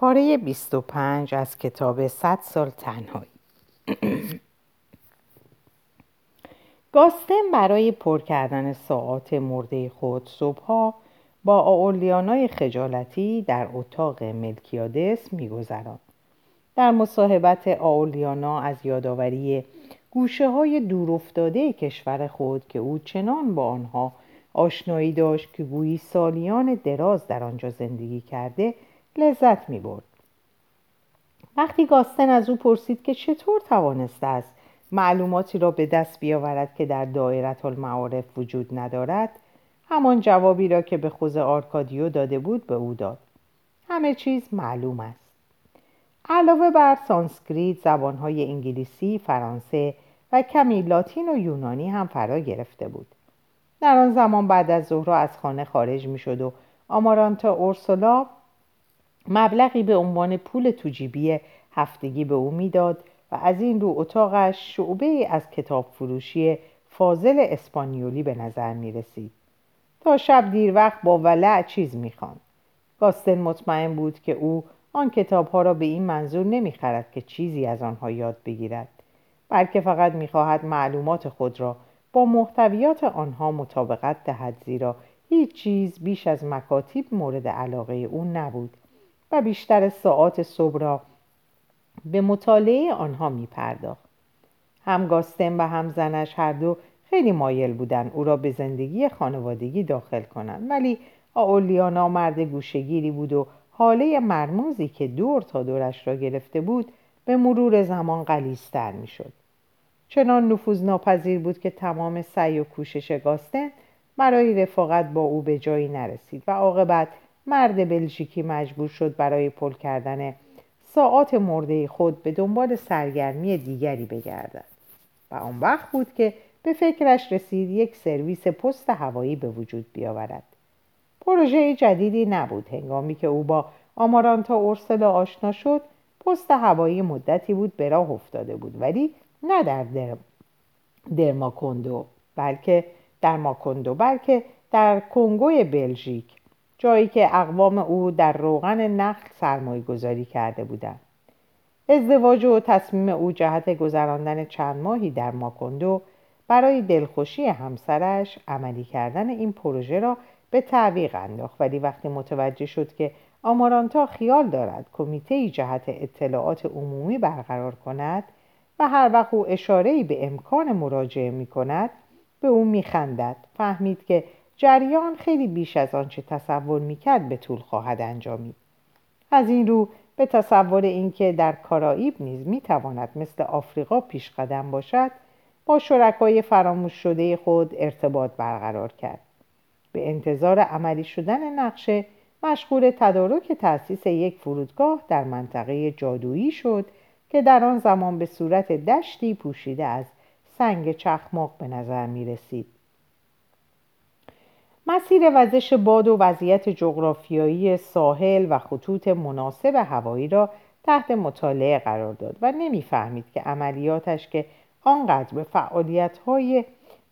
پاره 25 از کتاب 100 سال تنهایی. گاستن برای پر کردن ساعات مرده خود صبحها با آولیانای خجالتی در اتاق ملکیادس میگذراند. در مصاحبت آولیانا از یادآوری گوشه های دورافتاده کشور خود که او چنان با آنها آشنایی داشت که گویی سالیان دراز در آنجا زندگی کرده لذت می برد. وقتی گاستن از او پرسید که چطور توانسته است معلوماتی را به دست بیاورد که در دایرة المعارف وجود ندارد همان جوابی را که به خوزه آرکادیو داده بود به او داد. همه چیز معلوم است. علاوه بر سانسکریت زبانهای انگلیسی، فرانسه و کمی لاتین و یونانی هم فرا گرفته بود. در آن زمان بعد از ظهر از خانه خارج می شد و آمارانتا اورسولا مبلغی به عنوان پول توجیبی هفتگی به او می‌داد و از این رو اتاقش شعبه از کتاب فروشی فاضل اسپانیولی به نظر می رسید. تا شب دیر وقت با ولع چیز می گاستن مطمئن بود که او آن کتاب ها را به این منظور نمی خرد که چیزی از آنها یاد بگیرد بلکه فقط می خواهد معلومات خود را با محتویات آنها مطابقت دهد زیرا هیچ چیز بیش از مکاتیب مورد علاقه او نبود و بیشتر ساعات صبح را به مطالعه آنها می پرداخت. هم گاستن و هم زنش هر دو خیلی مایل بودن او را به زندگی خانوادگی داخل کنند ولی آولیانا مرد گوشگیری بود و حاله مرموزی که دور تا دورش را گرفته بود به مرور زمان قلیستر می شد. چنان نفوذ ناپذیر بود که تمام سعی و کوشش گاستن برای رفاقت با او به جایی نرسید و عاقبت مرد بلژیکی مجبور شد برای پل کردن ساعات مرده خود به دنبال سرگرمی دیگری بگردد. و آن وقت بود که به فکرش رسید یک سرویس پست هوایی به وجود بیاورد. پروژه جدیدی نبود. هنگامی که او با آمارانتا اورسلا آشنا شد پست هوایی مدتی بود به راه افتاده بود ولی نه در در, در ماکوندو بلکه در ماکوندو بلکه در کنگوی بلژیک. جایی که اقوام او در روغن نخل سرمایه گذاری کرده بودند. ازدواج و تصمیم او جهت گذراندن چند ماهی در ماکوندو برای دلخوشی همسرش عملی کردن این پروژه را به تعویق انداخت ولی وقتی متوجه شد که آمارانتا خیال دارد کمیته جهت اطلاعات عمومی برقرار کند و هر وقت او اشاره به امکان مراجعه می کند به او میخندد فهمید که جریان خیلی بیش از آنچه تصور می‌کرد به طول خواهد انجامید از این رو به تصور اینکه در کارائیب نیز می‌تواند مثل آفریقا پیش قدم باشد با شرکای فراموش شده خود ارتباط برقرار کرد به انتظار عملی شدن نقشه مشغول تدارک تأسیس یک فرودگاه در منطقه جادویی شد که در آن زمان به صورت دشتی پوشیده از سنگ چخماق به نظر می رسید. مسیر وزش باد و وضعیت جغرافیایی ساحل و خطوط مناسب هوایی را تحت مطالعه قرار داد و نمی‌فهمید که عملیاتش که آنقدر به فعالیت های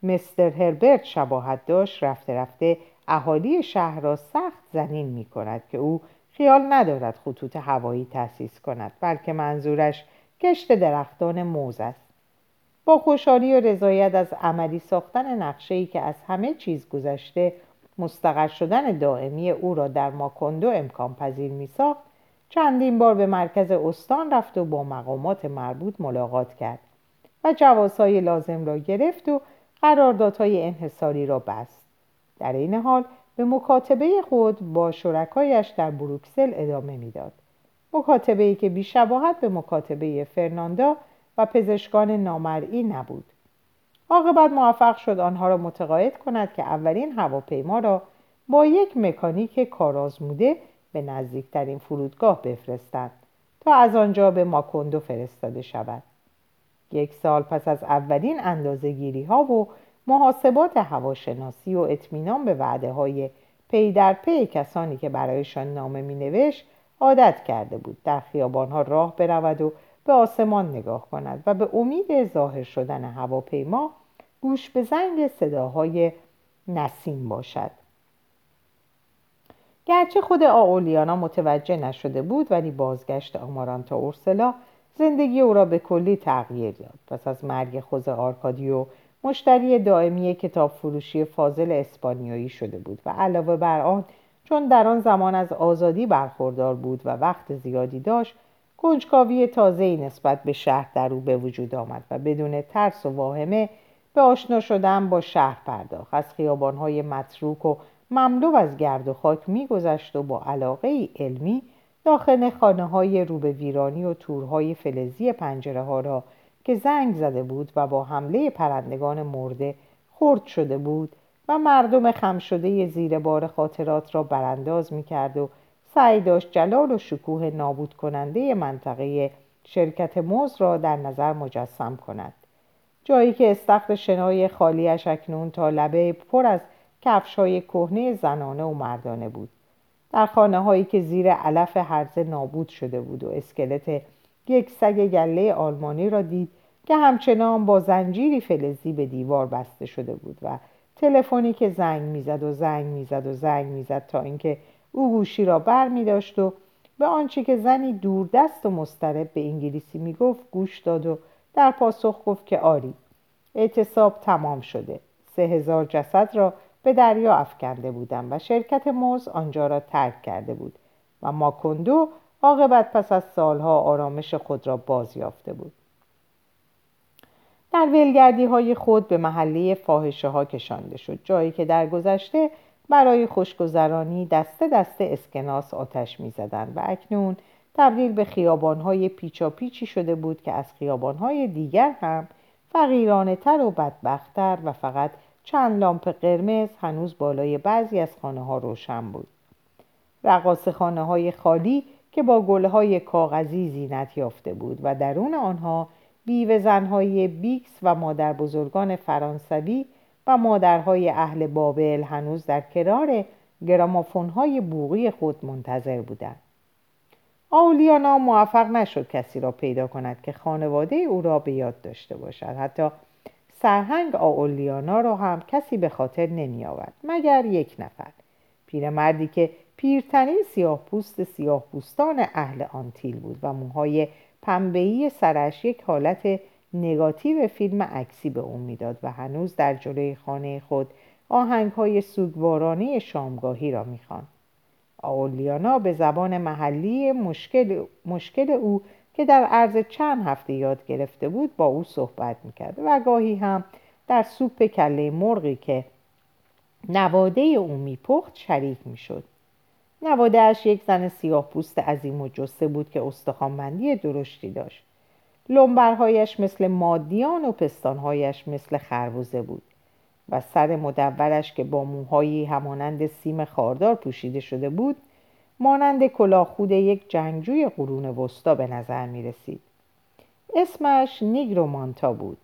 مستر هربرت شباهت داشت رفته رفته اهالی شهر را سخت زنین می کند که او خیال ندارد خطوط هوایی تأسیس کند بلکه منظورش کشت درختان موز است. با خوشحالی و رضایت از عملی ساختن نقشه‌ای که از همه چیز گذشته مستقر شدن دائمی او را در ماکندو امکان پذیر می ساخت چندین بار به مرکز استان رفت و با مقامات مربوط ملاقات کرد و جوازهای لازم را گرفت و قراردادهای انحصاری را بست. در این حال به مکاتبه خود با شرکایش در بروکسل ادامه می‌داد. مکاتبه ای که بیشباهت به مکاتبه فرناندا و پزشکان نامرئی نبود. عاقبت موفق شد آنها را متقاعد کند که اولین هواپیما را با یک مکانیک کارآزموده به نزدیکترین فرودگاه بفرستند تا از آنجا به ماکوندو فرستاده شود. یک سال پس از اولین اندازه ها و محاسبات هواشناسی و اطمینان به وعده های پی در پی کسانی که برایشان نامه می نوشت عادت کرده بود در خیابانها راه برود و به آسمان نگاه کند و به امید ظاهر شدن هواپیما گوش به زنگ صداهای نسیم باشد. گرچه خود آولیانا متوجه نشده بود ولی بازگشت آمارانتا اورسلا زندگی او را به کلی تغییر داد پس از مرگ خوز آرکادیو مشتری دائمی کتاب فروشی فاضل اسپانیایی شده بود و علاوه بر آن چون در آن زمان از آزادی برخوردار بود و وقت زیادی داشت کنجکاوی تازه‌ای نسبت به شهر در او به وجود آمد و بدون ترس و واهمه به آشنا شدن با شهر پرداخت. از خیابانهای متروک و مملو از گرد و خاک میگذشت و با علاقه علمی داخل خانه های رو به ویرانی و تورهای فلزی پنجره ها را که زنگ زده بود و با حمله پرندگان مرده خرد شده بود و مردم خم شده زیر بار خاطرات را برانداز می کرد و سعی داشت جلال و شکوه نابود کننده منطقه شرکت موز را در نظر مجسم کند. جایی که استخر شنای خالیش اکنون تا لبه پر از کفش های کهنه زنانه و مردانه بود. در خانه هایی که زیر علف هرزه نابود شده بود و اسکلت یک سگ گله آلمانی را دید که همچنان با زنجیری فلزی به دیوار بسته شده بود و تلفنی که زنگ می‌زد و زنگ می‌زد و زنگ می‌زد تا اینکه او گوشی را بر می داشت و به آنچه که زنی دوردست و مسترب به انگلیسی می‌گفت گوش داد و در پاسخ گفت که آری اعتصاب تمام شده. سه هزار جسد را به دریا افکنده بودم و شرکت موز آنجا را ترک کرده بود و ماکندو عاقبت پس از سالها آرامش خود را باز یافته بود. در ولگردی های خود به محله فاحشه ها کشانده شد جایی که در گذشته برای خوشگذرانی دسته دسته اسکناس آتش می زدن و اکنون تبدیل به خیابان های پیچا پیچی شده بود که از خیابان های دیگر هم فقیرانه تر و بدبختتر و فقط چند لامپ قرمز هنوز بالای بعضی از خانه ها روشن بود رقاص خانه های خالی که با گلهای کاغذی زینت یافته بود و درون آنها بیوه زنهای بیکس و مادر بزرگان فرانسوی و مادرهای اهل بابل هنوز در کنار گرامافونهای بوغی خود منتظر بودند. آولیانا موفق نشد کسی را پیدا کند که خانواده او را به یاد داشته باشد حتی سرهنگ آولیانا را هم کسی به خاطر نمی آورد مگر یک نفر پیرمردی که پیرترین سیاه پوست سیاه پوستان اهل آنتیل بود و موهای پنبهی سرش یک حالت نگاتیو فیلم عکسی به او می‌داد و هنوز در جلوی خانه خود آهنگ های سوگوارانه شامگاهی را می‌خوان. آولیانا به زبان محلی مشکل, مشکل او که در عرض چند هفته یاد گرفته بود با او صحبت می‌کرد و گاهی هم در سوپ کله مرغی که نواده او میپخت شریک می‌شد. نوادهش یک زن سیاه پوست عظیم و جسه بود که استخوانبندی درشتی داشت. لنبرهایش مثل مادیان و پستانهایش مثل خربوزه بود. و سر مدورش که با موهایی همانند سیم خاردار پوشیده شده بود مانند کلاهخود یک جنگجوی قرون وسطا به نظر می رسید. اسمش نیگرومانتا بود.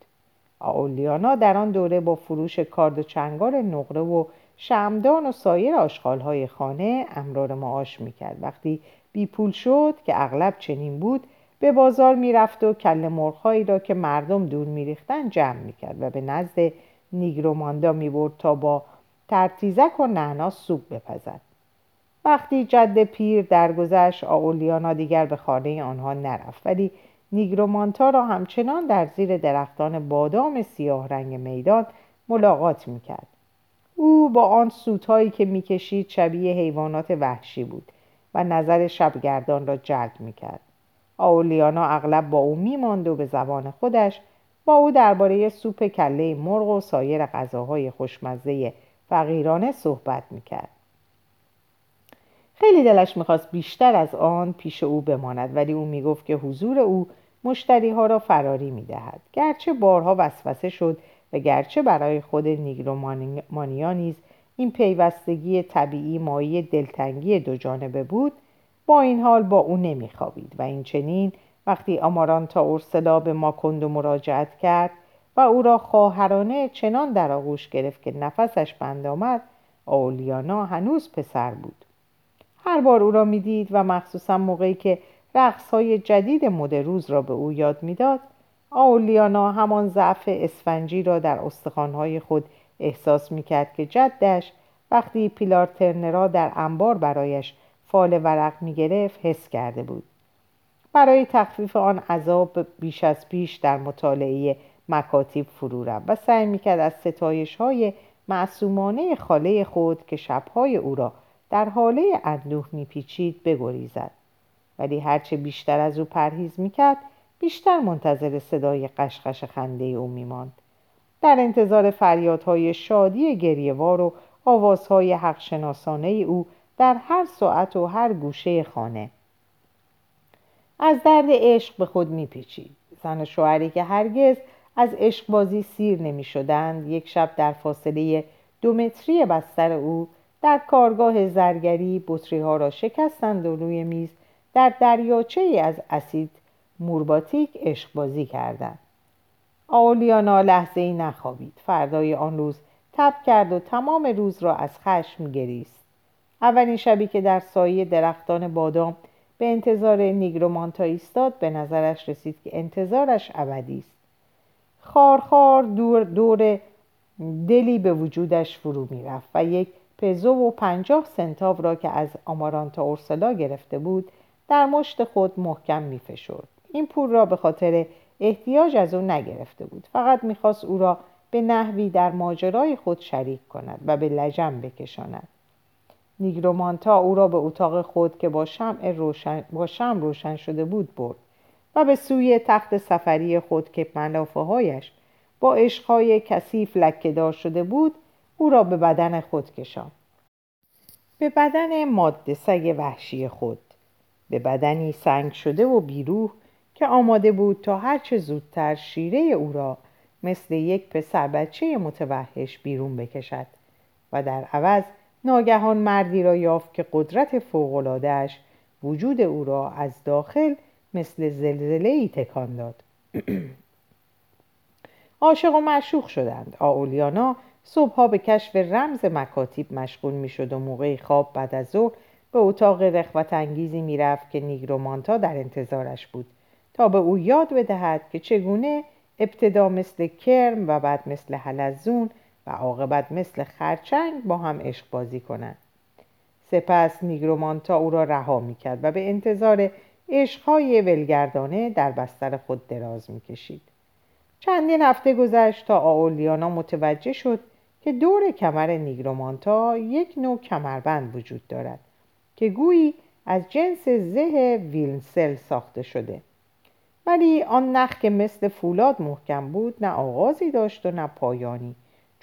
آولیانا در آن دوره با فروش کارد و چنگال نقره و شمدان و سایر آشغالهای خانه امرار معاش می‌کرد وقتی بی پول شد که اغلب چنین بود به بازار می‌رفت و کل مرغهایی را که مردم دور میریختن جمع می‌کرد و به نزد نیگروماندا می‌برد تا با ترتیزک و نعنا سوپ بپزد. وقتی جد پیر درگذشت آولیانا دیگر به خانه آنها نرفت ولی نیگرومانتا را همچنان در زیر درختان بادام سیاه رنگ میدان ملاقات می‌کرد. او با آن سوتهایی که می‌کشید شبیه حیوانات وحشی بود و نظر شبگردان را جلب می‌کرد. آولیانا اغلب با او میماند و به زبان خودش با او درباره سوپ کله مرغ و سایر غذاهای خوشمزه فقیرانه صحبت می‌کرد. خیلی دلش می‌خواست بیشتر از آن پیش او بماند ولی او می‌گفت که حضور او مشتری ها را فراری می‌دهد. گرچه بارها وسوسه شد و گرچه برای خود نیگرومانیا نیز این پیوستگی طبیعی مایه دلتنگی دو جانبه بود با این حال با او نمیخوابید و این چنین وقتی آمارانتا اورسلا به ماکندو مراجعت کرد و او را خواهرانه چنان در آغوش گرفت که نفسش بند آمد اولیانا هنوز پسر بود. هر بار او را می‌دید و مخصوصا موقعی که رقص های جدید مد روز را به او یاد می‌داد آولیانا همان ضعف اسفنجی را در استخوانهای خود احساس می‌کرد که جدش وقتی پیلار ترنرا در انبار برایش فال ورق می‌گرفت حس کرده بود. برای تخفیف آن عذاب بیش از پیش در مطالعه مکاتیب فرو رفت و سعی می‌کرد از ستایش های معصومانه خاله خود که شبهای او را در حاله اندوه میپیچید بگریزد. ولی هرچه بیشتر از او پرهیز می‌کرد بیشتر منتظر صدای قشقش خنده او میماند. در انتظار فریادهای شادی گریهوار و آوازهای حقشناسانه او در هر ساعت و هر گوشه خانه از درد عشق به خود میپیچید زن و شوهری که هرگز از عشق بازی سیر نمی شدند یک شب در فاصله دو متری بستر او در کارگاه زرگری بطری ها را شکستند و روی میز در دریاچه از اسید مورباتیک عشق بازی کردند. آولیانا لحظه ای نخوابید. فردای آن روز تب کرد و تمام روز را از خشم گریست. اولین شبی که در سایه درختان بادام به انتظار نیگرومانتا ایستاد به نظرش رسید که انتظارش ابدی است. خارخار دور دور دلی به وجودش فرو می‌رفت و یک پزو و پنجاه سنتاو را که از آمارانتا اورسلا گرفته بود در مشت خود محکم میفشرد. این پول را به خاطر احتیاج از او نگرفته بود. فقط می‌خواست او را به نحوی در ماجرای خود شریک کند و به لجم بکشاند. نیگرومانتا او را به اتاق خود که با شمع روشن, با شم روشن شده بود برد و به سوی تخت سفری خود که ملافه هایش با عشقهای کثیف لکهدار شده بود او را به بدن خود کشاند. به بدن ماده سگ وحشی خود. به بدنی سنگ شده و بیروح که آماده بود تا هرچه زودتر شیره او را مثل یک پسر بچه متوحش بیرون بکشد و در عوض ناگهان مردی را یافت که قدرت فوقلادهش وجود او را از داخل مثل زلزله ای تکان داد. عاشق و معشوق شدند. آولیانا صبحها به کشف رمز مکاتیب مشغول می‌شد و موقع خواب بعد از ظهر به اتاق رخوت انگیزی می‌رفت که نیگرومانتا در انتظارش بود تا به او یاد بدهد که چگونه ابتدا مثل کرم و بعد مثل حلزون و عاقبت مثل خرچنگ با هم عشق بازی کنند. سپس نیگرومانتا او را رها می‌کرد و به انتظار عشقهای ولگردانه در بستر خود دراز می‌کشید. چندین هفته گذشت تا آولیانا متوجه شد که دور کمر نیگرومانتا یک نوع کمربند وجود دارد که گویی از جنس زه ویلنسل ساخته شده. ولی آن نخ که مثل فولاد محکم بود نه آغازی داشت و نه پایانی.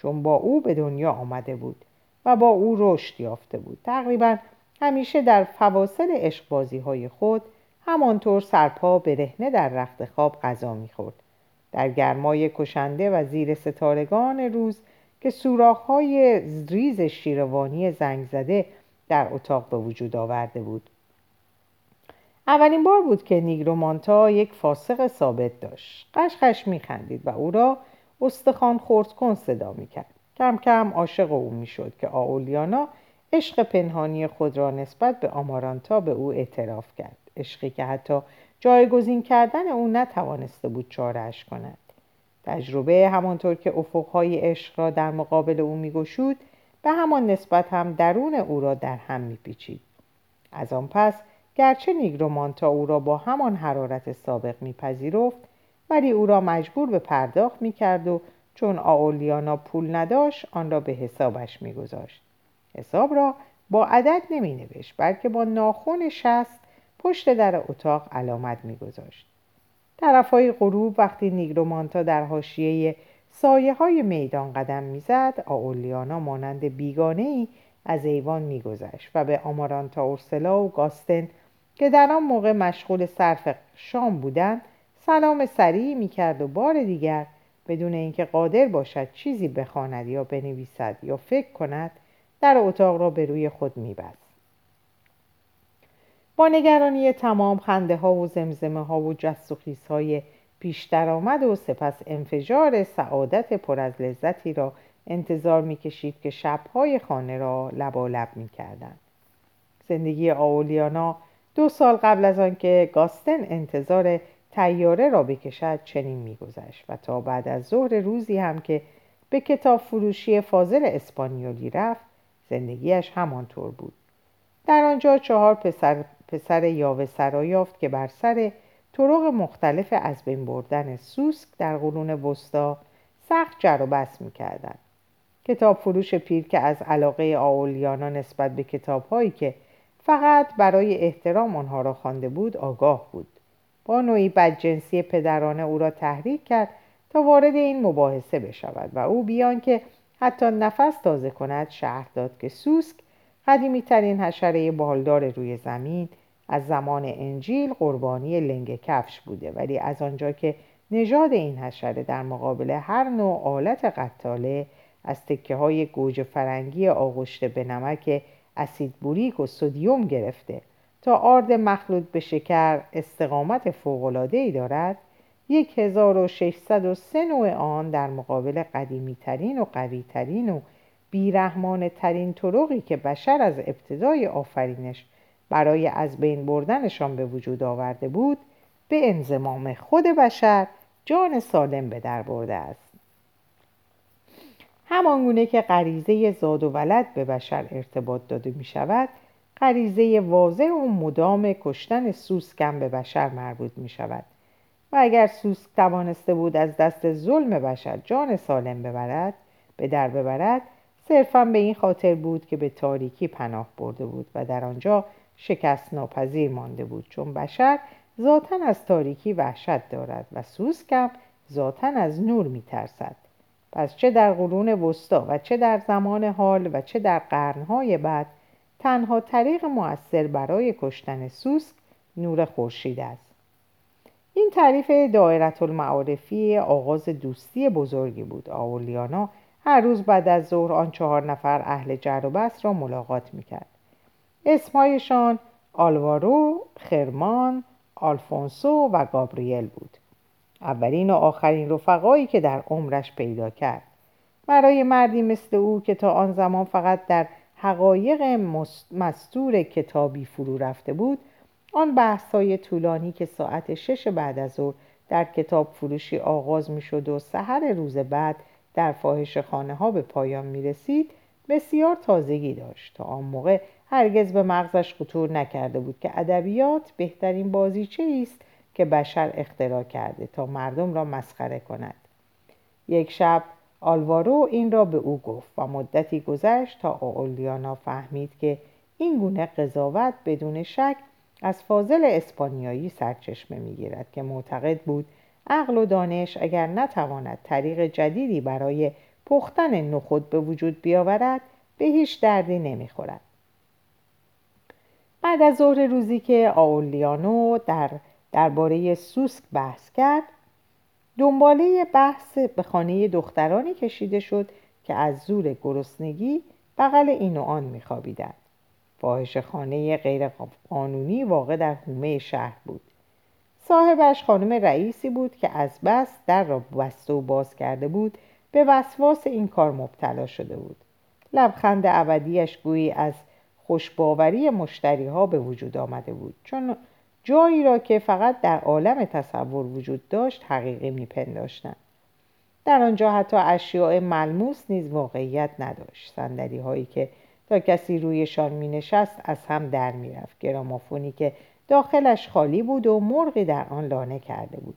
چون با او به دنیا آمده بود و با او رشد یافته بود. تقریبا همیشه در فواصل عشقبازی های خود همانطور سرپا برهنه در رخت خواب غذا می‌خورد. در گرمای کشنده و زیر ستارگان روز که سوراخ‌های ریز شیروانی زنگ زده در اتاق به وجود آورده بود. اولین بار بود که نیگرومانتا یک فاسق ثابت داشت. قشقش میخندید و او را استخوان خورد کن صدا می‌کرد. کم کم عاشق او می‌شد که آولیانا عشق پنهانی خود را نسبت به آمارانتا به او اعتراف کرد. عشقی که حتی جایگزین کردن او نتوانسته بود چارهش کند. تجربه همانطور که افقهای عشق را در مقابل او میگشود به همان نسبت هم درون او را در هم میپیچید. از آن پس گرچه نیگرومانتا او را با همان حرارت سابق میپذیرفت ولی او را مجبور به پرداخت می‌کرد و چون آولیانا پول نداشت آن را به حسابش میگذاشت. حساب را با عدد نمی نوشت بلکه با ناخون شست پشت در اتاق علامت میگذاشت. طرفهای غروب وقتی نیگرومانتا در حاشیه سایه های میدان قدم می‌زد آولیانا مانند بیگانه ای از ایوان میگذشت و به آمارانتا اورسلا و گاستن که در آن موقع مشغول صرف شام بودند سلام سریعی می‌کرد و بار دیگر بدون اینکه قادر باشد چیزی بخواند یا بنویسد یا فکر کند در اتاق را به روی خود میبست. با نگرانی تمام خنده ها و زمزمه ها و جست و خیز های پیشتر آمد و سپس انفجار سعادت پر از لذتی را انتظار می‌کشید که شبهای خانه را لبالب می‌کردند. زندگی آولیانا دو سال قبل از آنکه گاستن انتظار تیاره را بکشد چنین میگذشت و تا بعد از ظهر روزی هم که به کتاب فروشی فاضل اسپانیولی رفت زندگیش همانطور بود. در آنجا چهار پسر, پسر یاوه سرا یافت که بر سر طرق مختلف از بین بردن سوسک در قرون وسطا سخت جر و بس می‌کردند. کتاب فروش پیر که از علاقه آولیانا نسبت به کتاب هایی که فقط برای احترام آنها را خوانده بود آگاه بود. نوعی بدجنسی پدرانه او را تحریک کرد تا وارد این مباحثه بشود و او بیان که حتی نفس تازه کند شهر داد که سوسک قدیمی ترین حشره بالدار روی زمین از زمان انجیل قربانی لنگ کفش بوده ولی از آنجا که نژاد این حشره در مقابل هر نوع آلت قتاله از تکه های گوجه فرنگی آغشته به نمک اسید بوریک و سودیوم گرفته تا آرد مخلوط به شکر استقامت فوق‌العاده‌ای دارد 1603 نوع آن در مقابل قدیمی ترین و قوی ترین و بیرحمانه ترین طرقی که بشر از ابتدای آفرینش برای از بین بردنشان به وجود آورده بود به انزمام خود بشر جان سالم به در برده است. همانگونه که غریزه زاد و ولد به بشر ارتباط داده می شود غریزه واضح و مدام کشتن سوسکم به بشر مربوط می شود و اگر سوسک توانسته بود از دست ظلم بشر جان سالم ببرد به در ببرد صرفا به این خاطر بود که به تاریکی پناه برده بود و در آنجا شکست ناپذیر مانده بود. چون بشر ذاتا از تاریکی وحشت دارد و سوسکم ذاتا از نور میترسد. پس چه در قرون وسطا و چه در زمان حال و چه در قرنهای بعد تنها طریق مؤثر برای کشتن سوسک نور خورشید است. این تعریف دایرت المعارفی آغاز دوستی بزرگی بود. آولیانا هر روز بعد از ظهر آن چهار نفر اهل جر و بس را ملاقات می‌کرد. اسمهایشان آلوارو، خرمان، آلفونسو و گابریل بود. اولین و آخرین رفقایی که در عمرش پیدا کرد. برای مردی مثل او که تا آن زمان فقط در حقایق مستور کتابی فرو رفته بود. آن بحث های طولانی که ساعت شش بعد از ظهر در کتاب فروشی آغاز می شد و سحر روز بعد در فاحش خانه ها به پایان می رسید بسیار تازگی داشت. تا آن موقع هرگز به مغزش خطور نکرده بود که ادبیات بهترین بازیچه است که بشر اختراع کرده تا مردم را مسخره کند. یک شب آلوارو این را به او گفت و مدتی گذشت تا اولیانا فهمید که این گونه قضاوت بدون شک از فاضل اسپانیایی سرچشمه می‌گیرد که معتقد بود عقل و دانش اگر نتواند طریق جدیدی برای پختن نخود به وجود بیاورد به هیچ دردی نمی‌خورد. بعد از ظهر روزی که آولیانو در درباره سوسک بحث کرد دنباله بحث به خانه دخترانی کشیده شد که از زور گرسنگی بغل این و آن میخوابیدند فاحش خانه غیرقانونی واقع در حومه شهر بود. صاحبش خانم رئیسی بود که از بس در را بسته و باز کرده بود به وسواس این کار مبتلا شده بود. لبخند ابدیش گویی از خوشباوری مشتری ها به وجود آمده بود چون جایی را که فقط در عالم تصور وجود داشت حقیقی میپنداشتند. در آنجا حتی اشیاء ملموس نیز واقعیت نداشت. صندلی هایی که تا کسی رویشان می نشست از هم در می رفت گرامافونی که داخلش خالی بود و مرغی در آن لانه کرده بود.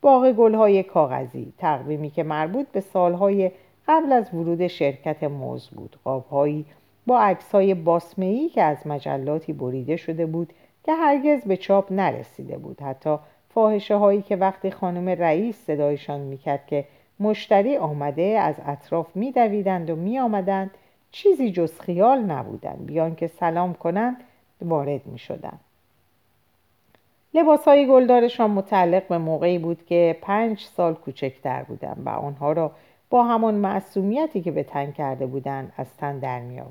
باغ گلهای کاغذی تقویمی که مربوط به سالهای قبل از ورود شرکت موز بود. قابهایی با عکسهای باسمه‌ای که از مجلاتی بریده شده بود که هرگز به چاپ نرسیده بود حتی فاحشه هایی که وقتی خانم رئیس صدایشان می‌کرد که مشتری آمده از اطراف میدویدند و میآمدند چیزی جز خیال نبودند بیان که سلام کنند وارد می شدن. لباس های گلدارشان متعلق به موقعی بود که پنج سال کوچکتر بودند و آنها را با همان معصومیتی که به تن کرده بودند از تن در می.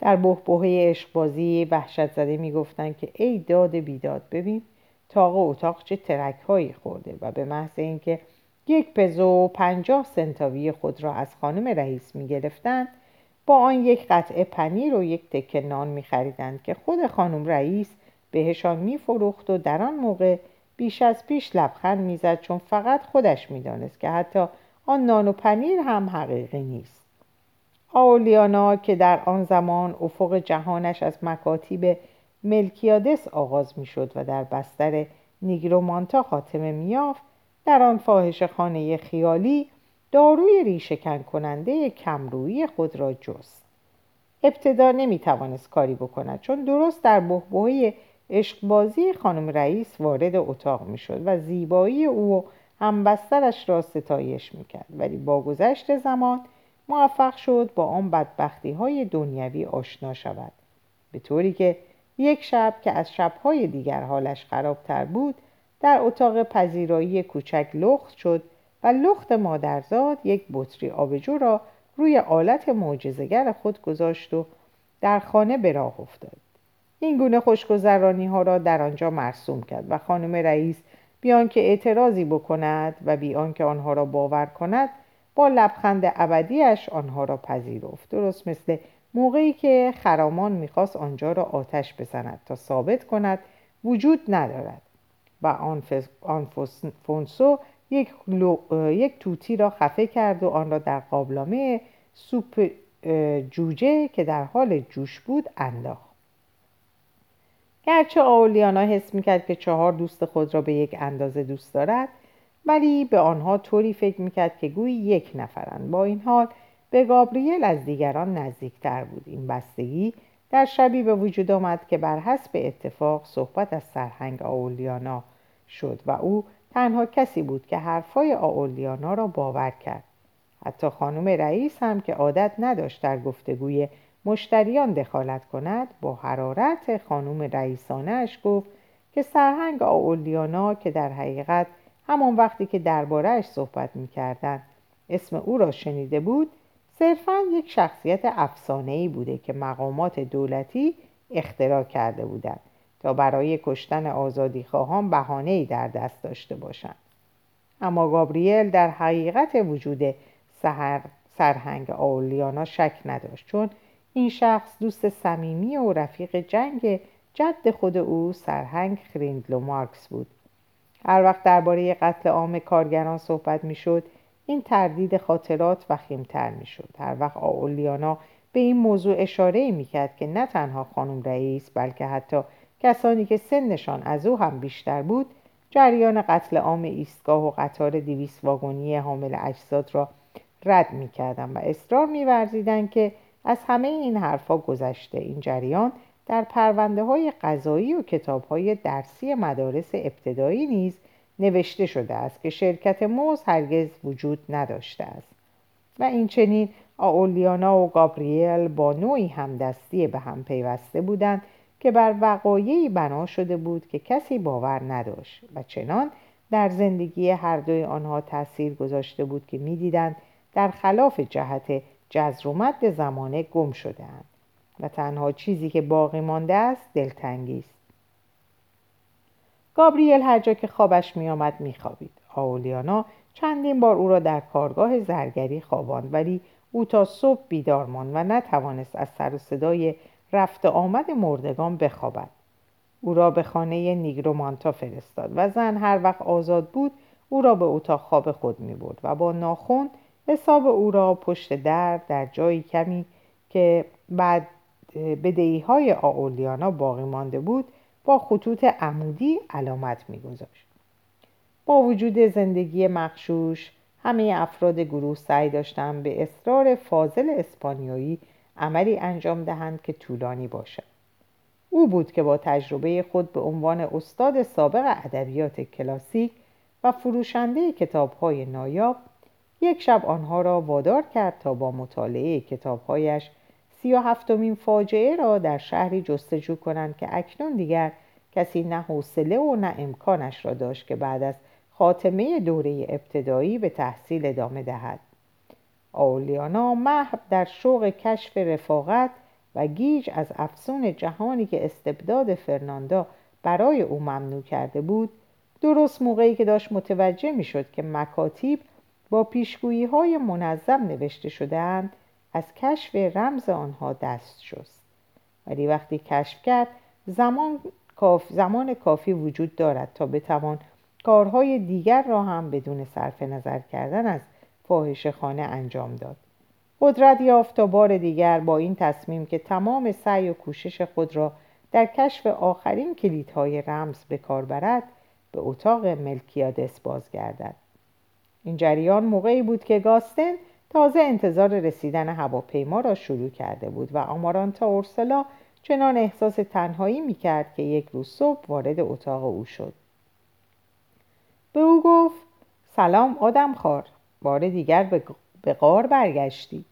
در بهبهه عشقبازی وحشت زده می گفتن که ای داد بیداد ببین تاق اتاق چه ترک هایی خورده و به محض اینکه یک پزو و پنجاه سنتاوی خود را از خانم رئیس می گرفتند با آن یک قطعه پنیر و یک تکه نان می خریدند که خود خانم رئیس بهشان می فروخت و در آن موقع بیش از پیش لبخند می‌زد چون فقط خودش می‌دانست که حتی آن نان و پنیر هم حقیقی نیست. آولیانا که در آن زمان افق جهانش از مکاتیب ملکیادس آغاز می‌شد و در بستر نیگرومانتا خاتمه میافت در آن فاحش خانه خیالی داروی ریشهکن کننده کمرویی خود را جست. ابتدا نمی‌توانست کاری بکند چون درست در بحبوحه عشقبازی خانم رئیس وارد اتاق می‌شد و زیبایی او و همبسترش را ستایش می‌کرد. ولی با گذشت زمان موفق شد با آن بدبختی های دنیوی آشنا شود. به طوری که یک شب که از شبهای دیگر حالش خرابتر بود در اتاق پذیرایی کوچک لخت شد و لخت مادرزاد یک بطری آبجو را روی آلت معجزهگر خود گذاشت و در خانه به راه افتاد. این گونه خوشگذرانی ها را در آنجا مرسوم کرد و خانم رئیس بیان که اعتراضی بکند و بیان که آنها را باور کند با لبخند ابدیش آنها را پذیرفت. درست مثل موقعی که خرامان می‌خواست آنجا را آتش بزند تا ثابت کند وجود ندارد و آن فونسو یک, یک توتی را خفه کرد و آن را در قابلمه سوپ جوجه که در حال جوش بود انداخت. گرچه آولیانا حس می‌کرد که چهار دوست خود را به یک اندازه دوست دارد ولی به آنها طوری فکر می‌کرد که گویی یک نفرند. با این حال به گابریل از دیگران نزدیکتر بود. این بستگی در شبی به وجود آمد که بر حسب اتفاق صحبت از سرهنگ آولیانا شد و او تنها کسی بود که حرفای آولیانا را باور کرد. حتی خانم رئیس هم که عادت نداشت در گفتگوی مشتریان دخالت کند با حرارت خانم رئیسانش گفت که سرهنگ آولیانا که در حقیقت همان وقتی که دربارهش صحبت می‌کردند اسم او را شنیده بود. صرفا یک شخصیت افسانه‌ای بوده که مقامات دولتی اختراع کرده بودند تا برای کشتن آزادی خواهان بهانه‌ای در دست داشته باشند. اما گابریل در حقیقت وجود سهر سرهنگ آولیانا شک نداشت چون این شخص دوست صمیمی و رفیق جنگ جد خود او سرهنگ خریندلو مارکس بود. هر وقت درباره قتل عام کارگران صحبت می‌شد این تردید خاطرات وخیمتر می‌شد. هر وقت آولیانا به این موضوع اشاره می‌کرد که نه تنها خانم رئیس بلکه حتی کسانی که سنشان از او هم بیشتر بود جریان قتل عام ایستگاه و قطار دیویس واگونی حامل اجساد را رد می‌کردند و اصرار میورزیدند که از همه این حرفها گذشته این جریان در پرونده های قضایی و کتاب های درسی مدارس ابتدایی نیز نوشته شده است که شرکت موز هرگز وجود نداشته است. و این چنین آولیانا و گابریل با نوعی همدستی به هم پیوسته بودند که بر وقایعی بنا شده بود که کسی باور نداشت و چنان در زندگی هر دوی آنها تاثیر گذاشته بود که می‌دیدند در خلاف جهت جزر و مد زمانه گم شدهاند. و تنها چیزی که باقی مانده است دلتنگی است. گابریل هر جا که خوابش میآمد میخوابید. آولیانا چندین بار او را در کارگاه زرگری خواباند ولی او تا صبح بیدار ماند و نتوانست از سر و صدای رفت آمد مردگان بخوابد. او را به خانه نیگرومانتا فرستاد و زن هر وقت آزاد بود او را به اتاق خواب خود می برد و با ناخون حساب او را پشت در در جایی کمی که بعد بدهی های آولیانا باقی مانده بود با خطوط عمودی علامت میگذاشت. با وجود زندگی مخشوش همه افراد گروه سعی داشتند به اصرار فاضل اسپانیایی عملی انجام دهند که طولانی باشد. او بود که با تجربه خود به عنوان استاد سابق ادبیات کلاسیک و فروشنده کتابهای نایاب یک شب آنها را وادار کرد تا با مطالعه کتابهایش سی و هفتمین فاجعه را در شهری جستجو کنند که اکنون دیگر کسی نه حوصله و نه امکانش را داشت که بعد از خاتمه دوره ابتدایی به تحصیل ادامه دهد. آولیانا محب در شوق کشف رفاقت و گیج از افسون جهانی که استبداد فرناندا برای او ممنوع کرده بود درست موقعی که داشت متوجه می شد که مکاتیب با پیشگویی های منظم نوشته شدهاند از کشف رمز آنها دست شست. ولی وقتی کشف کرد زمان, کاف زمان کافی وجود دارد تا بتوان کارهای دیگر را هم بدون صرف نظر کردن از فاحش خانه انجام داد. قدرت یافت تا بار دیگر با این تصمیم که تمام سعی و کوشش خود را در کشف آخرین کلیدهای رمز به کار برد به اتاق ملکیادس بازگردد. این جریان موقعی بود که گاستن تازه انتظار رسیدن هواپیما را شروع کرده بود و آمارانتا اورسلا چنان احساس تنهایی می‌کرد که یک روز صبح وارد اتاق او شد. به او گفت سلام آدم خار بار دیگر به غار برگشتی.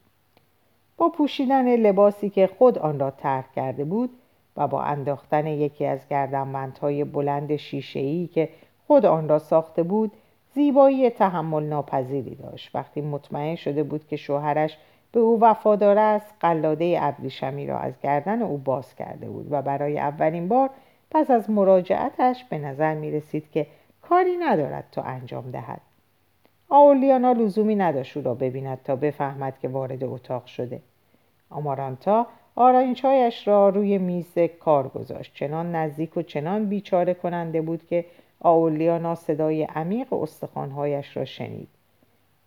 با پوشیدن لباسی که خود آن را طرح کرده بود و با انداختن یکی از گردنبندهای بلند شیشه‌ای که خود آن را ساخته بود زیبایی تحمل ناپذیری داشت. وقتی مطمئن شده بود که شوهرش به او وفادار است قلاده ابریشمی را از گردن او باز کرده بود و برای اولین بار پس از مراجعتش به نظر می رسید که کاری ندارد تا انجام دهد. آولیانا لزومی نداشت او را ببیند تا بفهمد که وارد اتاق شده. آمارانتا آرایشهایش را روی میز کار گذاشت. چنان نزدیک و چنان بیچاره کننده بود که آولیانا صدای عمیق استخوانهایش را شنید.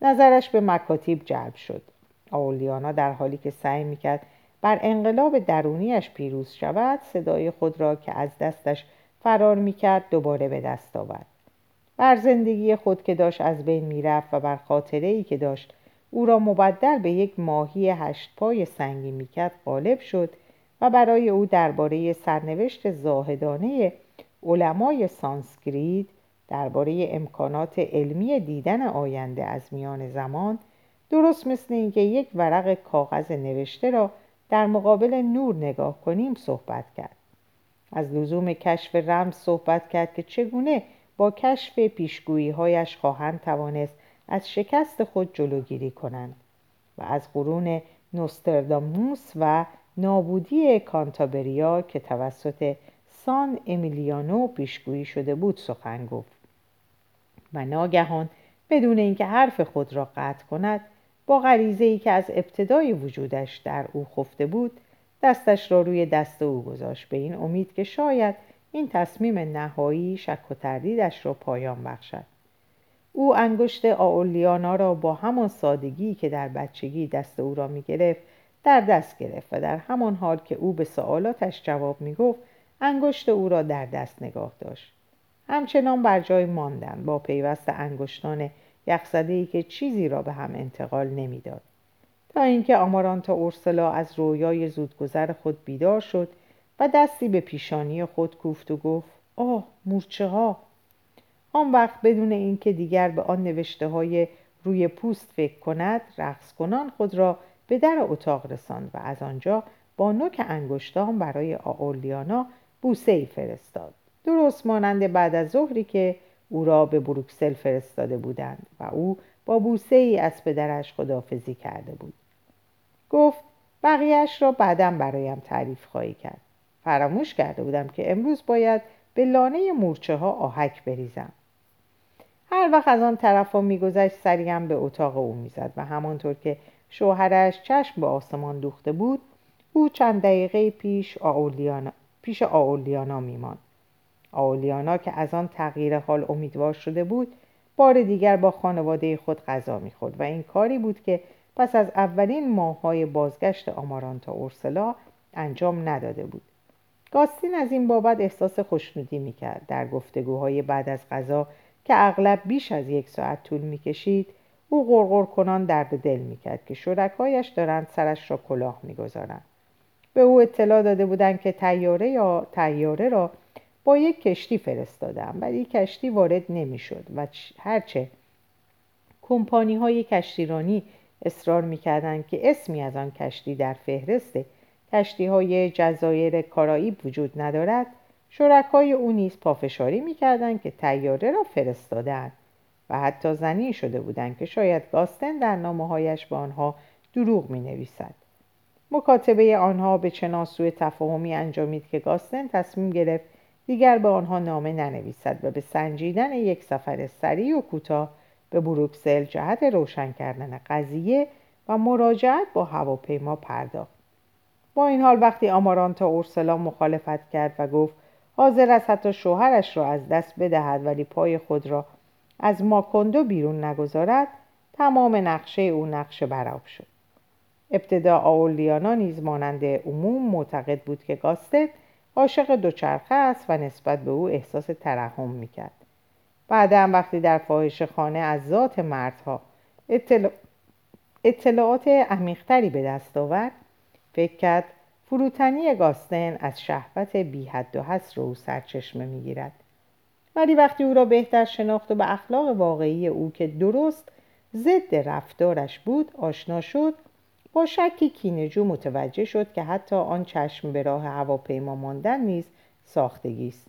نظرش به مکاتیب جلب شد. آولیانا در حالی که سعی می‌کرد بر انقلاب درونیش پیروز شود صدای خود را که از دستش فرار می‌کرد دوباره به دست آورد. بر زندگی خود که داشت از بین می‌رفت و بر خاطره ای که داشت او را مبدل به یک ماهی هشت پای سنگی می‌کرد غالب شد و برای او درباره سرنوشت زاهدانه علمای سانسکریت درباره امکانات علمی دیدن آینده از میان زمان درست مثل اینکه یک ورق کاغذ نوشته را در مقابل نور نگاه کنیم صحبت کرد. از لزوم کشف رمز صحبت کرد که چگونه با کشف پیشگویی هایش خواهند توانست از شکست خود جلوگیری کنند و از قرون نوسترداموس و نابودی کانتابریا که توسط سان امیلیانو پیشگویی شده بود سخن گفت. و ناگهان بدون اینکه حرف خود را قطع کند با غریزه ای که از ابتدای وجودش در او خفته بود دستش را روی دست او گذاشت به این امید که شاید این تصمیم نهایی شک و تردیدش را پایان بخشد. او انگشت آولیانا را با همان سادگی که در بچگی دست او را می گرفت در دست گرفت و در همان حال که او به سوالاتش جواب می گفت انگشت او را در دست نگاه داشت. همچنان بر جای ماندن با پیوست انگشتان ای که چیزی را به هم انتقال نمی‌داد. تا اینکه آمارانتا اورسلا از رویای زودگذر خود بیدار شد و دستی به پیشانی خود کوفت و گفت آه مورچه ها آن وقت بدون اینکه دیگر به آن نوشته های روی پوست فکر کند رقص کنان خود را به در اتاق رساند و از آنجا با نوک انگشتان برای آولیانا بوسه ای فرستاد. درست مانند بعد از ظهری که او را به بروکسل فرستاده بودند و او با بوسه ای از پدرش خدافزی کرده بود. گفت بقیهش را بعدا برایم تعریف خواهی کرد. فراموش کرده بودم که امروز باید به لانه مورچه ها آهک بریزم. هر وقت از آن طرف ها میگذشت سریم به اتاق او می‌زد و همانطور که شوهرش چشم به آسمان دوخته بود او چند دقیقه پیش پیش آولیانا میماند. آولیانا که از آن تغییر حال امیدوار شده بود بار دیگر با خانواده خود غذا می‌خورد و این کاری بود که پس از اولین ماههای بازگشت آمارانتا اورسلا انجام نداده بود. گاستین از این بابت احساس خوشنودی می‌کرد. در گفتگوهای بعد از غذا که اغلب بیش از یک ساعت طول می‌کشید او غرغر کنان درد دل می‌کرد که شرکایش دارند سرش را کلاه می‌گذارند. به او اطلاع داده بودند که تیاره یا تیاره را با یک کشتی فرستادم ولی کشتی وارد نمی‌شد و هرچه کمپانی های کشتیرانی اصرار می‌کردند که اسمی از آن کشتی در فهرست کشتی های جزایر کارائیب وجود ندارد شرکای او نیز پافشاری می‌کردند که تیاره را فرستادند و حتی زنی شده بودند که شاید گاستن در نامه هایش به آنها دروغ می نویسد. مکاتبه آنها به چنان سوی تفاهمی انجامید که گاستن تصمیم گرفت دیگر به آنها نامه ننویسد و به سنجیدن یک سفر سریع و کوتاه به بروکسل جهت روشن کردن قضیه و مراجعت با هواپیما پرداخت. با این حال وقتی آمارانتا اورسلا مخالفت کرد و گفت حاضر است حتی شوهرش را از دست بدهد ولی پای خود را از ماکندو بیرون نگذارد تمام نقشه او نقشه براب شد. ابتدا آولیانا نیز مانند عموم معتقد بود که گاستن عاشق دوچرخه است و نسبت به او احساس ترحم می‌کرد. بعدا وقتی در فاحش خانه از ذات مردها اطلاعات عمیقتری به دست آورد فکر کرد فروتنی گاستن از شهوت بی حد و حصر او سرچشمه می‌گیرد. ولی وقتی او را بهتر شناخت و به اخلاق واقعی او که درست ضد رفتارش بود آشنا شد با شکی کینجو متوجه شد که حتی آن چشم به راه هواپیما ماندن نیز ساختگی است.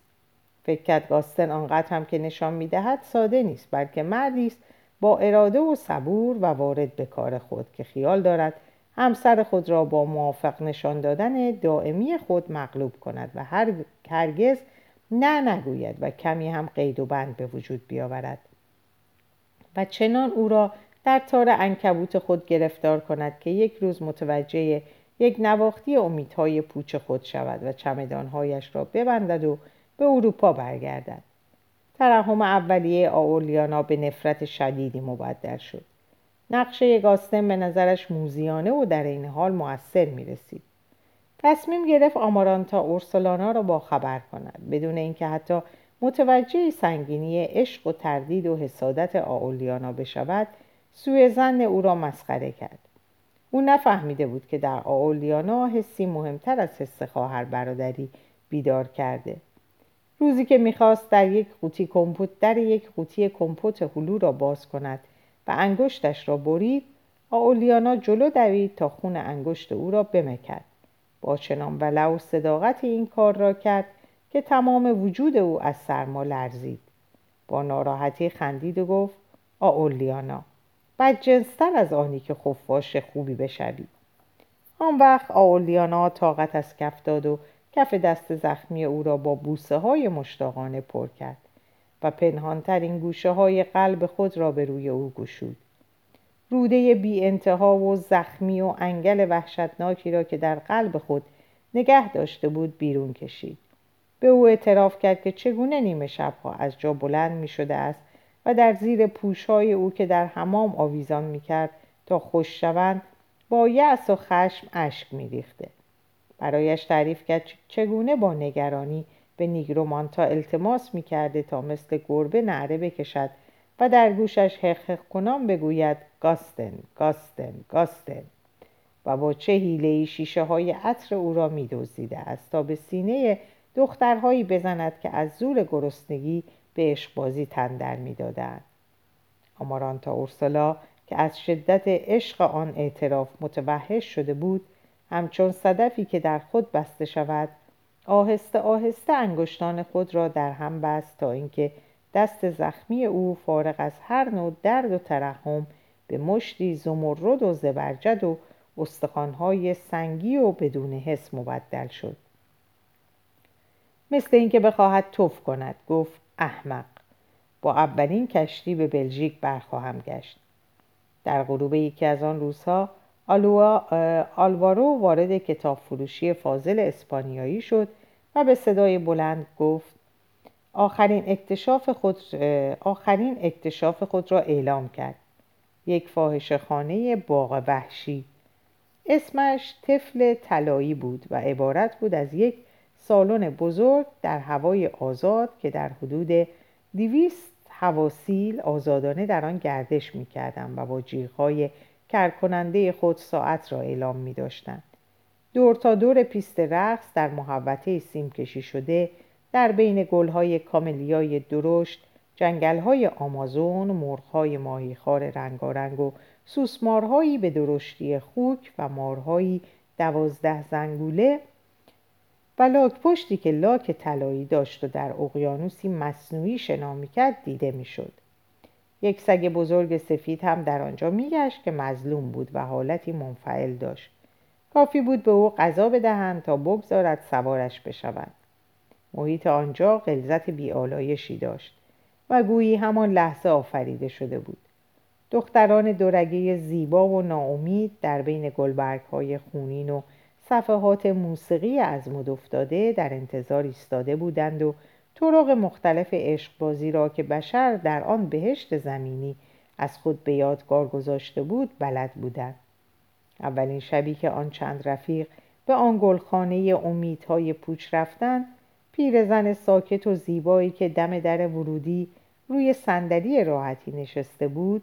فکر کرد گاستن آنقدر هم که نشان می‌دهد ساده نیست بلکه مردی است با اراده و صبور و وارد به کار خود که خیال دارد همسر خود را با موافق نشان دادن دائمی خود مغلوب کند و هر هرگز نه نگوید و کمی هم قید و بند به وجود بیاورد. و چنان او را در تار انکبوت خود گرفتار کند که یک روز متوجه یک نواختی امیدهای پوچ خود شود و چمدانهایش را ببندد و به اروپا برگردد ترحم اولیه آولیانا به نفرت شدیدی مبدل شد نقشه گاستن به نظرش موزیانه و در این حال موثر می رسید. تصمیم گرفت آمارانتا اورسولانا را با خبر کند بدون اینکه حتی متوجه سنگینی عشق و تردید و حسادت آولیانا بشود سوی زن او را مسخره کرد. او نفهمیده بود که در آولیانا حسی مهمتر از حس خواهر برادری بیدار کرده. روزی که می‌خواست در یک قوطی کمپوت در یک قوطی کمپوت هلو را باز کند و انگشتش را برید آولیانا جلو دوید تا خون انگشت او را بمکد. با چنان ولع و صداقت این کار را کرد که تمام وجود او از سرما لرزید. با ناراحتی خندید و گفت آولیانا بدجنستر از آنی که خفاش خوبی بشوی. آن وقت آولیانا طاقت از کف داد و کف دست زخمی او را با بوسه های مشتاقانه پر کرد و پنهانترین گوشه های قلب خود را به روی او گشود. روده بی انتها و زخمی و انگل وحشتناکی را که در قلب خود نگه داشته بود بیرون کشید. به او اعتراف کرد که چگونه نیمه شبها از جا بلند می شده است و در زیر پوشهای او که در حمام آویزان می کرد تا خوش شوند با یأس و خشم اشک می ریخته. برایش تعریف کرد چگونه با نگرانی به نیگرومانتا التماس می کرده تا مثل گربه نعره بکشد و در گوشش حق کنان بگوید گاستن گاستن گاستن و با چه حیله شیشه های عطر او را می دوزیده است تا به سینه دخترهایی بزند که از زور گرسنگی به عشقبازی تن در می‌دادند آمارانتا اورسلا که از شدت عشق آن اعتراف متوحش شده بود همچون صدفی که در خود بسته شود آهسته آهسته انگشتان خود را در هم بست تا اینکه دست زخمی او فارغ از هر نوع درد و ترحم به مشتی زمرد و زبرجد و استخوانهای سنگی و بدون حس مبدل شد. مثل اینکه بخواهد توف کند گفت احمق. با اولین کشتی به بلژیک برخواهم گشت. در غروب یکی از آن روزها آلوارو وارد کتاب فروشی فاضل اسپانیایی شد و به صدای بلند گفت آخرین اکتشاف خود, آخرین اکتشاف خود را اعلام کرد. یک فاحش خانه باغ وحشی. اسمش طفل طلایی بود و عبارت بود از یک سالن بزرگ در هوای آزاد که در حدود دیویست هواسیل آزادانه در آن گردش می و با جیغهای کرکننده خود ساعت را اعلام می داشتند. دور تا دور پیست رقص در محوطه سیم کشی شده در بین گلهای کاملیای درشت جنگلهای آمازون مرغهای ماهیخوار رنگارنگ و سوسمارهایی به درشتی خوک و مارهایی دوازده زنگوله و لاک پشتی که لاک طلایی داشت و در اقیانوسی مصنوعی شنا می‌کرد دیده می‌شد. یک سگ بزرگ سفید هم در آنجا میگشت که مظلوم بود و حالتی منفعل داشت. کافی بود به او غذا بدهند تا بگذارد سوارش بشود. محیط آنجا غلظت بیالایشی داشت و گویی همان لحظه آفریده شده بود. دختران دورگه زیبا و ناامید در بین گلبرگ های خونین و صفحات موسیقی از مد افتاده در انتظار ایستاده بودند و طرق مختلف عشقبازی را که بشر در آن بهشت زمینی از خود به یادگار گذاشته بود بلد بودند. اولین شبی که آن چند رفیق به آن گلخانه امیدهای پوچ رفتن پیرزن ساکت و زیبایی که دم در ورودی روی صندلی راحتی نشسته بود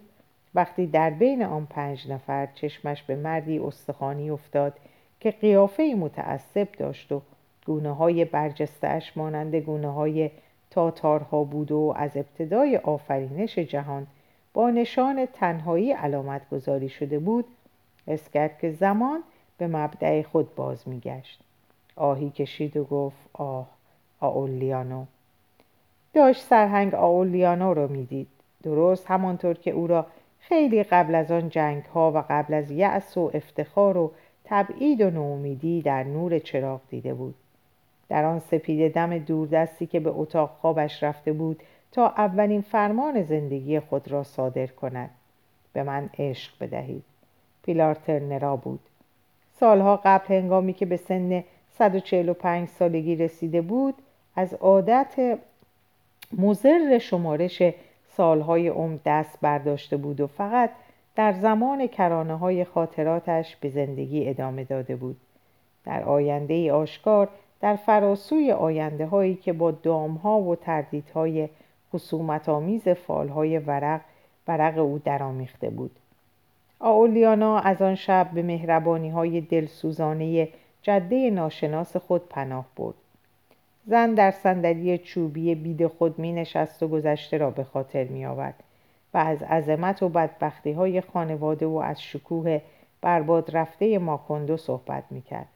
وقتی در بین آن پنج نفر چشمش به مردی استخوانی افتاد که قیافه متعصب داشت و گونه های برجستش مانند گونه های تاتارها بود و از ابتدای آفرینش جهان با نشان تنهایی علامت گذاری شده بود حس کرد که زمان به مبدع خود باز میگشت. آهی کشید و گفت آه آولیانو. داشت سرهنگ آولیانو رو می‌دید. درست همانطور که او را خیلی قبل از آن جنگ ها و قبل از یأس و افتخار و تبعید و نومیدی در نور چراغ دیده بود. در آن سپید دم دوردستی که به اتاق خوابش رفته بود تا اولین فرمان زندگی خود را صادر کند. به من عشق بدهید. پیلار ترنرا بود. سالها قبل هنگامی که به سن 145 سالگی رسیده بود از عادت مزر شمارش سالهای عمر دست برداشته بود و فقط در زمان کرانه های خاطراتش به زندگی ادامه داده بود. در آینده ای آشکار در فراسوی آینده هایی که با دامها و تردیدهای خصومت آمیز فالهای ورق ورق او درآمیخته بود. آولیانا از آن شب به مهربانی های دلسوزانه جده ناشناس خود پناه برد. زن در صندلی چوبی بید خود می نشست و گذشته را به خاطر می آورد و از عظمت و بدبختی های خانواده و از شکوه برباد رفته ماکوندو صحبت می کرد.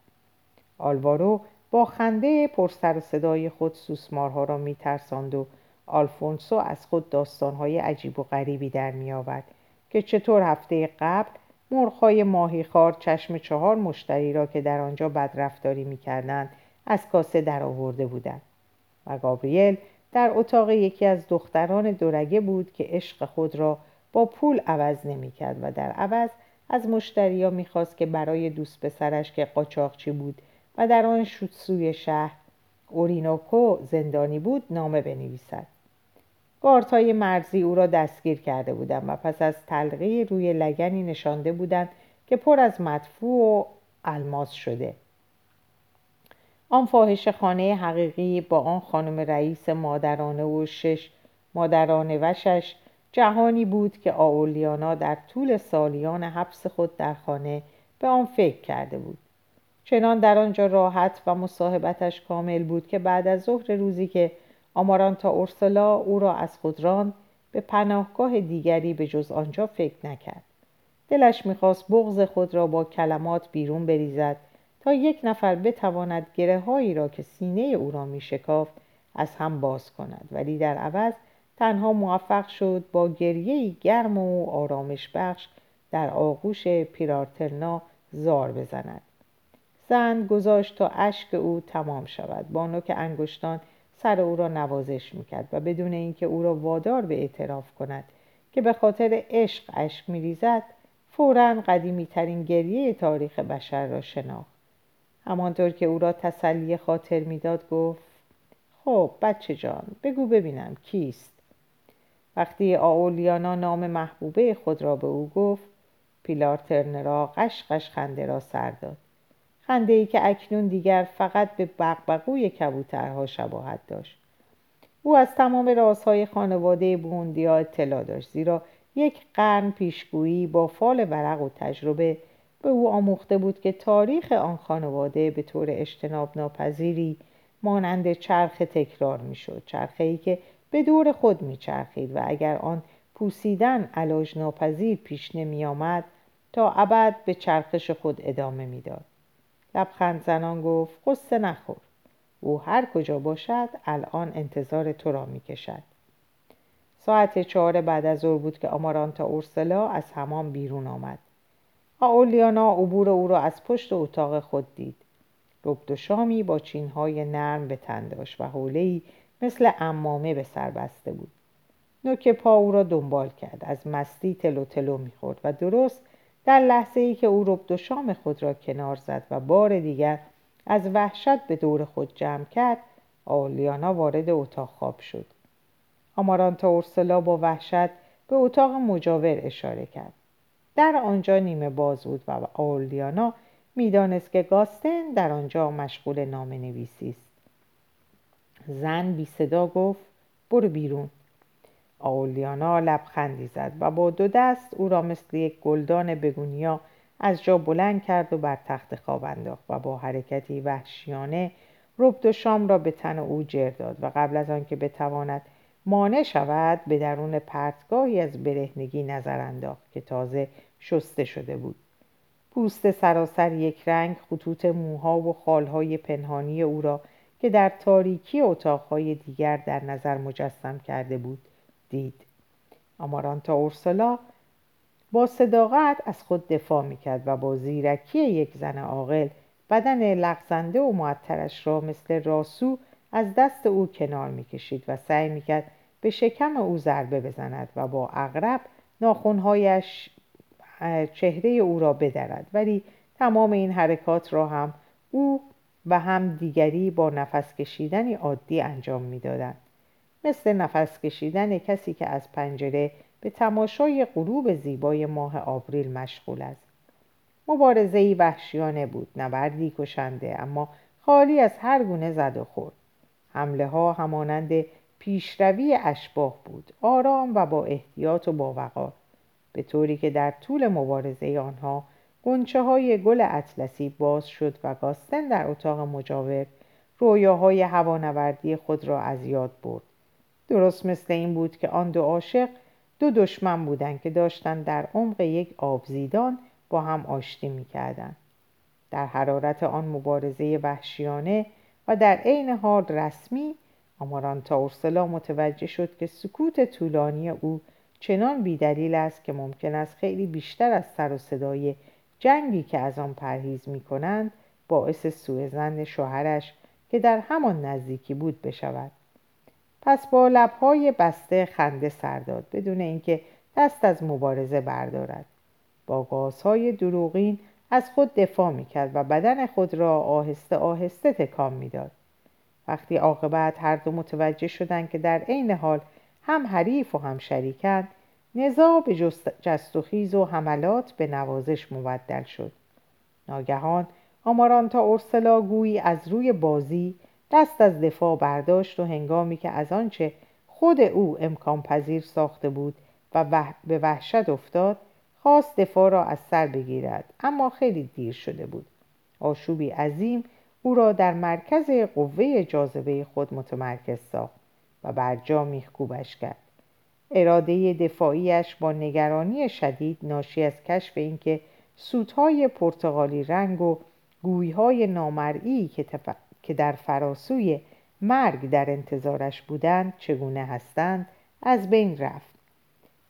آلوارو با خنده پرسر و صدای خود سوسمارها را می ترساند و آلفونسو از خود داستانهای عجیب و غریبی در می آورد که چطور هفته قبل مرغهای ماهیخوار چشم چهار مشتری را که در آنجا بدرفتاری می‌کردند از کاسه در آورده بودند و گابریل در اتاق یکی از دختران دورگه بود که عشق خود را با پول عوض نمی‌کرد و در عوض از مشتریا می‌خواست که برای دوست پسرش که قاچاقچی بود و در آن سوی شهر اورینوکو زندانی بود نامه بنویسد. گارتای مرزی او را دستگیر کرده بودند و پس از تلقی روی لگنی نشانده بودند که پر از مدفوع و الماس شده. آن فاحش خانه حقیقی با آن خانم رئیس مادرانه و شش مادرانه وشش جهانی بود که آولیانا در طول سالیان حبس خود در خانه به آن فکر کرده بود. چنان در آنجا راحت و مصاحبتش کامل بود که بعد از ظهر روزی که آمارانتا اورسلا او را از خود راند به پناهگاه دیگری به جز آنجا فکر نکرد. دلش می‌خواست بغز خود را با کلمات بیرون بریزد تا یک نفر بتواند گره هایی را که سینه او را میشکافت از هم باز کند. ولی در عوض تنها موفق شد با گریه گرم و آرامش بخش در آغوش پیرارتلنا زار بزند. زن گذاشت تا اشک او تمام شود. با نوک انگشتان سر او را نوازش می‌کرد و بدون اینکه او را وادار به اعتراف کند که به خاطر عشق اشک میریزد فورا قدیمی ترین گریه تاریخ بشر را شناخت. همانطور که او را تسلی خاطر می‌داد گفت خب بچه جان بگو ببینم کیست. وقتی آولیانا نام محبوبه خود را به او گفت پیلار ترنرا قشقش خنده را سر داد. خنده ای که اکنون دیگر فقط به بقبقوی کبوترها شباهت داشت. او از تمام رازهای خانواده بوندیا اطلاع داشت زیرا یک قرن پیشگویی با فال ورق و تجربه به او آموخته بود که تاریخ آن خانواده به طور اجتناب ناپذیری مانند چرخ تکرار می‌شد چرخه ای که به دور خود میچرخید و اگر آن پوسیدن علاج ناپذیر پیش نمی آمد تا ابد به چرخش خود ادامه می‌داد. لبخند زنان گفت قصه نخور او هر کجا باشد الان انتظار تو را می کشد ساعت چهار بعد از ظهر بود که آمارانتا اورسلا از همان بیرون آمد. آولیانا عبور او را از پشت اتاق خود دید. ربد و شامی با چینهای نرم به تن و حولهای مثل امامه به سر بسته بود. نوک پا او را دنبال کرد. از مستی تلو تلو می‌خورد و درست در لحظه ای که او ربد و شام خود را کنار زد و بار دیگر از وحشت به دور خود جمع کرد آلیانا وارد اتاق خواب شد. آمارانتا اورسلا با وحشت به اتاق مجاور اشاره کرد. در آنجا نیمه باز بود و آولیانا می‌دانست که گاستن در آنجا مشغول نام نویسی است. زن بی صدا گفت برو بیرون. آولیانا لبخندی زد و با دو دست او را مثل یک گلدان بگونیا از جا بلند کرد و بر تخت خواب انداخت و با حرکتی وحشیانه ربد و شام را به تن او جر داد و قبل از آنکه بتواند مانع شود به درون پرتگاهی از برهنگی نظر انداخت که تازه شسته شده بود. پوست سراسر یک رنگ خطوط موها و خالهای پنهانی او را که در تاریکی اتاقهای دیگر در نظر مجسم کرده بود دید. آمارانتا اورسلا با صداقت از خود دفاع می‌کرد و با زیرکی یک زن عاقل بدن لغزنده و معطرش را مثل راسو از دست او کنار می‌کشید و سعی می‌کرد به شکم او ضربه بزند و با اغرب ناخونهایش چهره او را بدرد. ولی تمام این حرکات را هم او و هم دیگری با نفس کشیدنی عادی انجام می‌دادند. مثل نفس کشیدن کسی که از پنجره به تماشای غروب زیبای ماه آوریل مشغول است. مبارزه ای وحشیانه بود نبردی کشنده اما خالی از هر گونه زد و خورد. حمله ها همانند پیشروی اشباه بود. آرام و با احتیاط و با وقار. به طوری که در طول مبارزه آنها گنچه های گل اطلسی باز شد و گاستن در اتاق مجاور رویاهای هوانوردی خود را از یاد برد. درست مثل این بود که آن دو عاشق دو دشمن بودند که داشتند در عمق یک آبزیدان با هم آشتی می‌کردند. در حرارت آن مبارزه وحشیانه و در عین حال رسمی آمارانتا اورسلا متوجه شد که سکوت طولانی او چنان بیدلیل است که ممکن است خیلی بیشتر از سر و صدای جنگی که از آن پرهیز می کنند باعث سوء شوهرش که در همان نزدیکی بود بشود. پس با لبهای بسته خنده سر داد بدون اینکه دست از مبارزه بردارد. با گازهای دروغین از خود دفاع می‌کرد و بدن خود را آهسته آهسته تکان می‌داد. وقتی عاقبت هر دو متوجه شدند که در عین حال هم حریف و هم شریکند نزاع به جست و خیز و حملات به نوازش مبدل شد. ناگهان آمارانتا اورسلا گویی از روی بازی دست از دفاع برداشت و هنگامی که از آنچه خود او امکان پذیر ساخته بود و به وحشت افتاد خواست دفاع را از سر بگیرد اما خیلی دیر شده بود. آشوبی عظیم او را در مرکز قوه جاذبه خود متمرکز ساخت. و بر جا میخکوبش کرد. اراده دفاعیش با نگرانی شدید ناشی از کشف اینکه سوتهای پرتغالی رنگ و گویهای نامرئی که, که در فراسوی مرگ در انتظارش بودند چگونه هستند از بین رفت.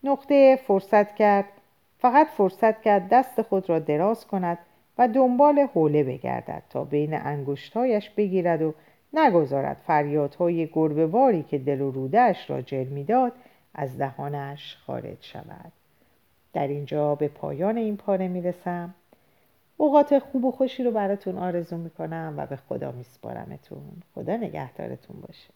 نقطه فرصت کرد فقط فرصت کرد دست خود را دراز کند و دنبال حوله بگردد تا بین انگشتهایش بگیرد و نگذارد فریادهای گربهواری که دل و رودهش را جل می‌داد از دهانش خارج شود. در اینجا به پایان این پاره می‌رسم. اوقات خوب و خوشی رو براتون آرزو می‌کنم و به خدا میسپارمتون. خدا نگهدارتون باشه.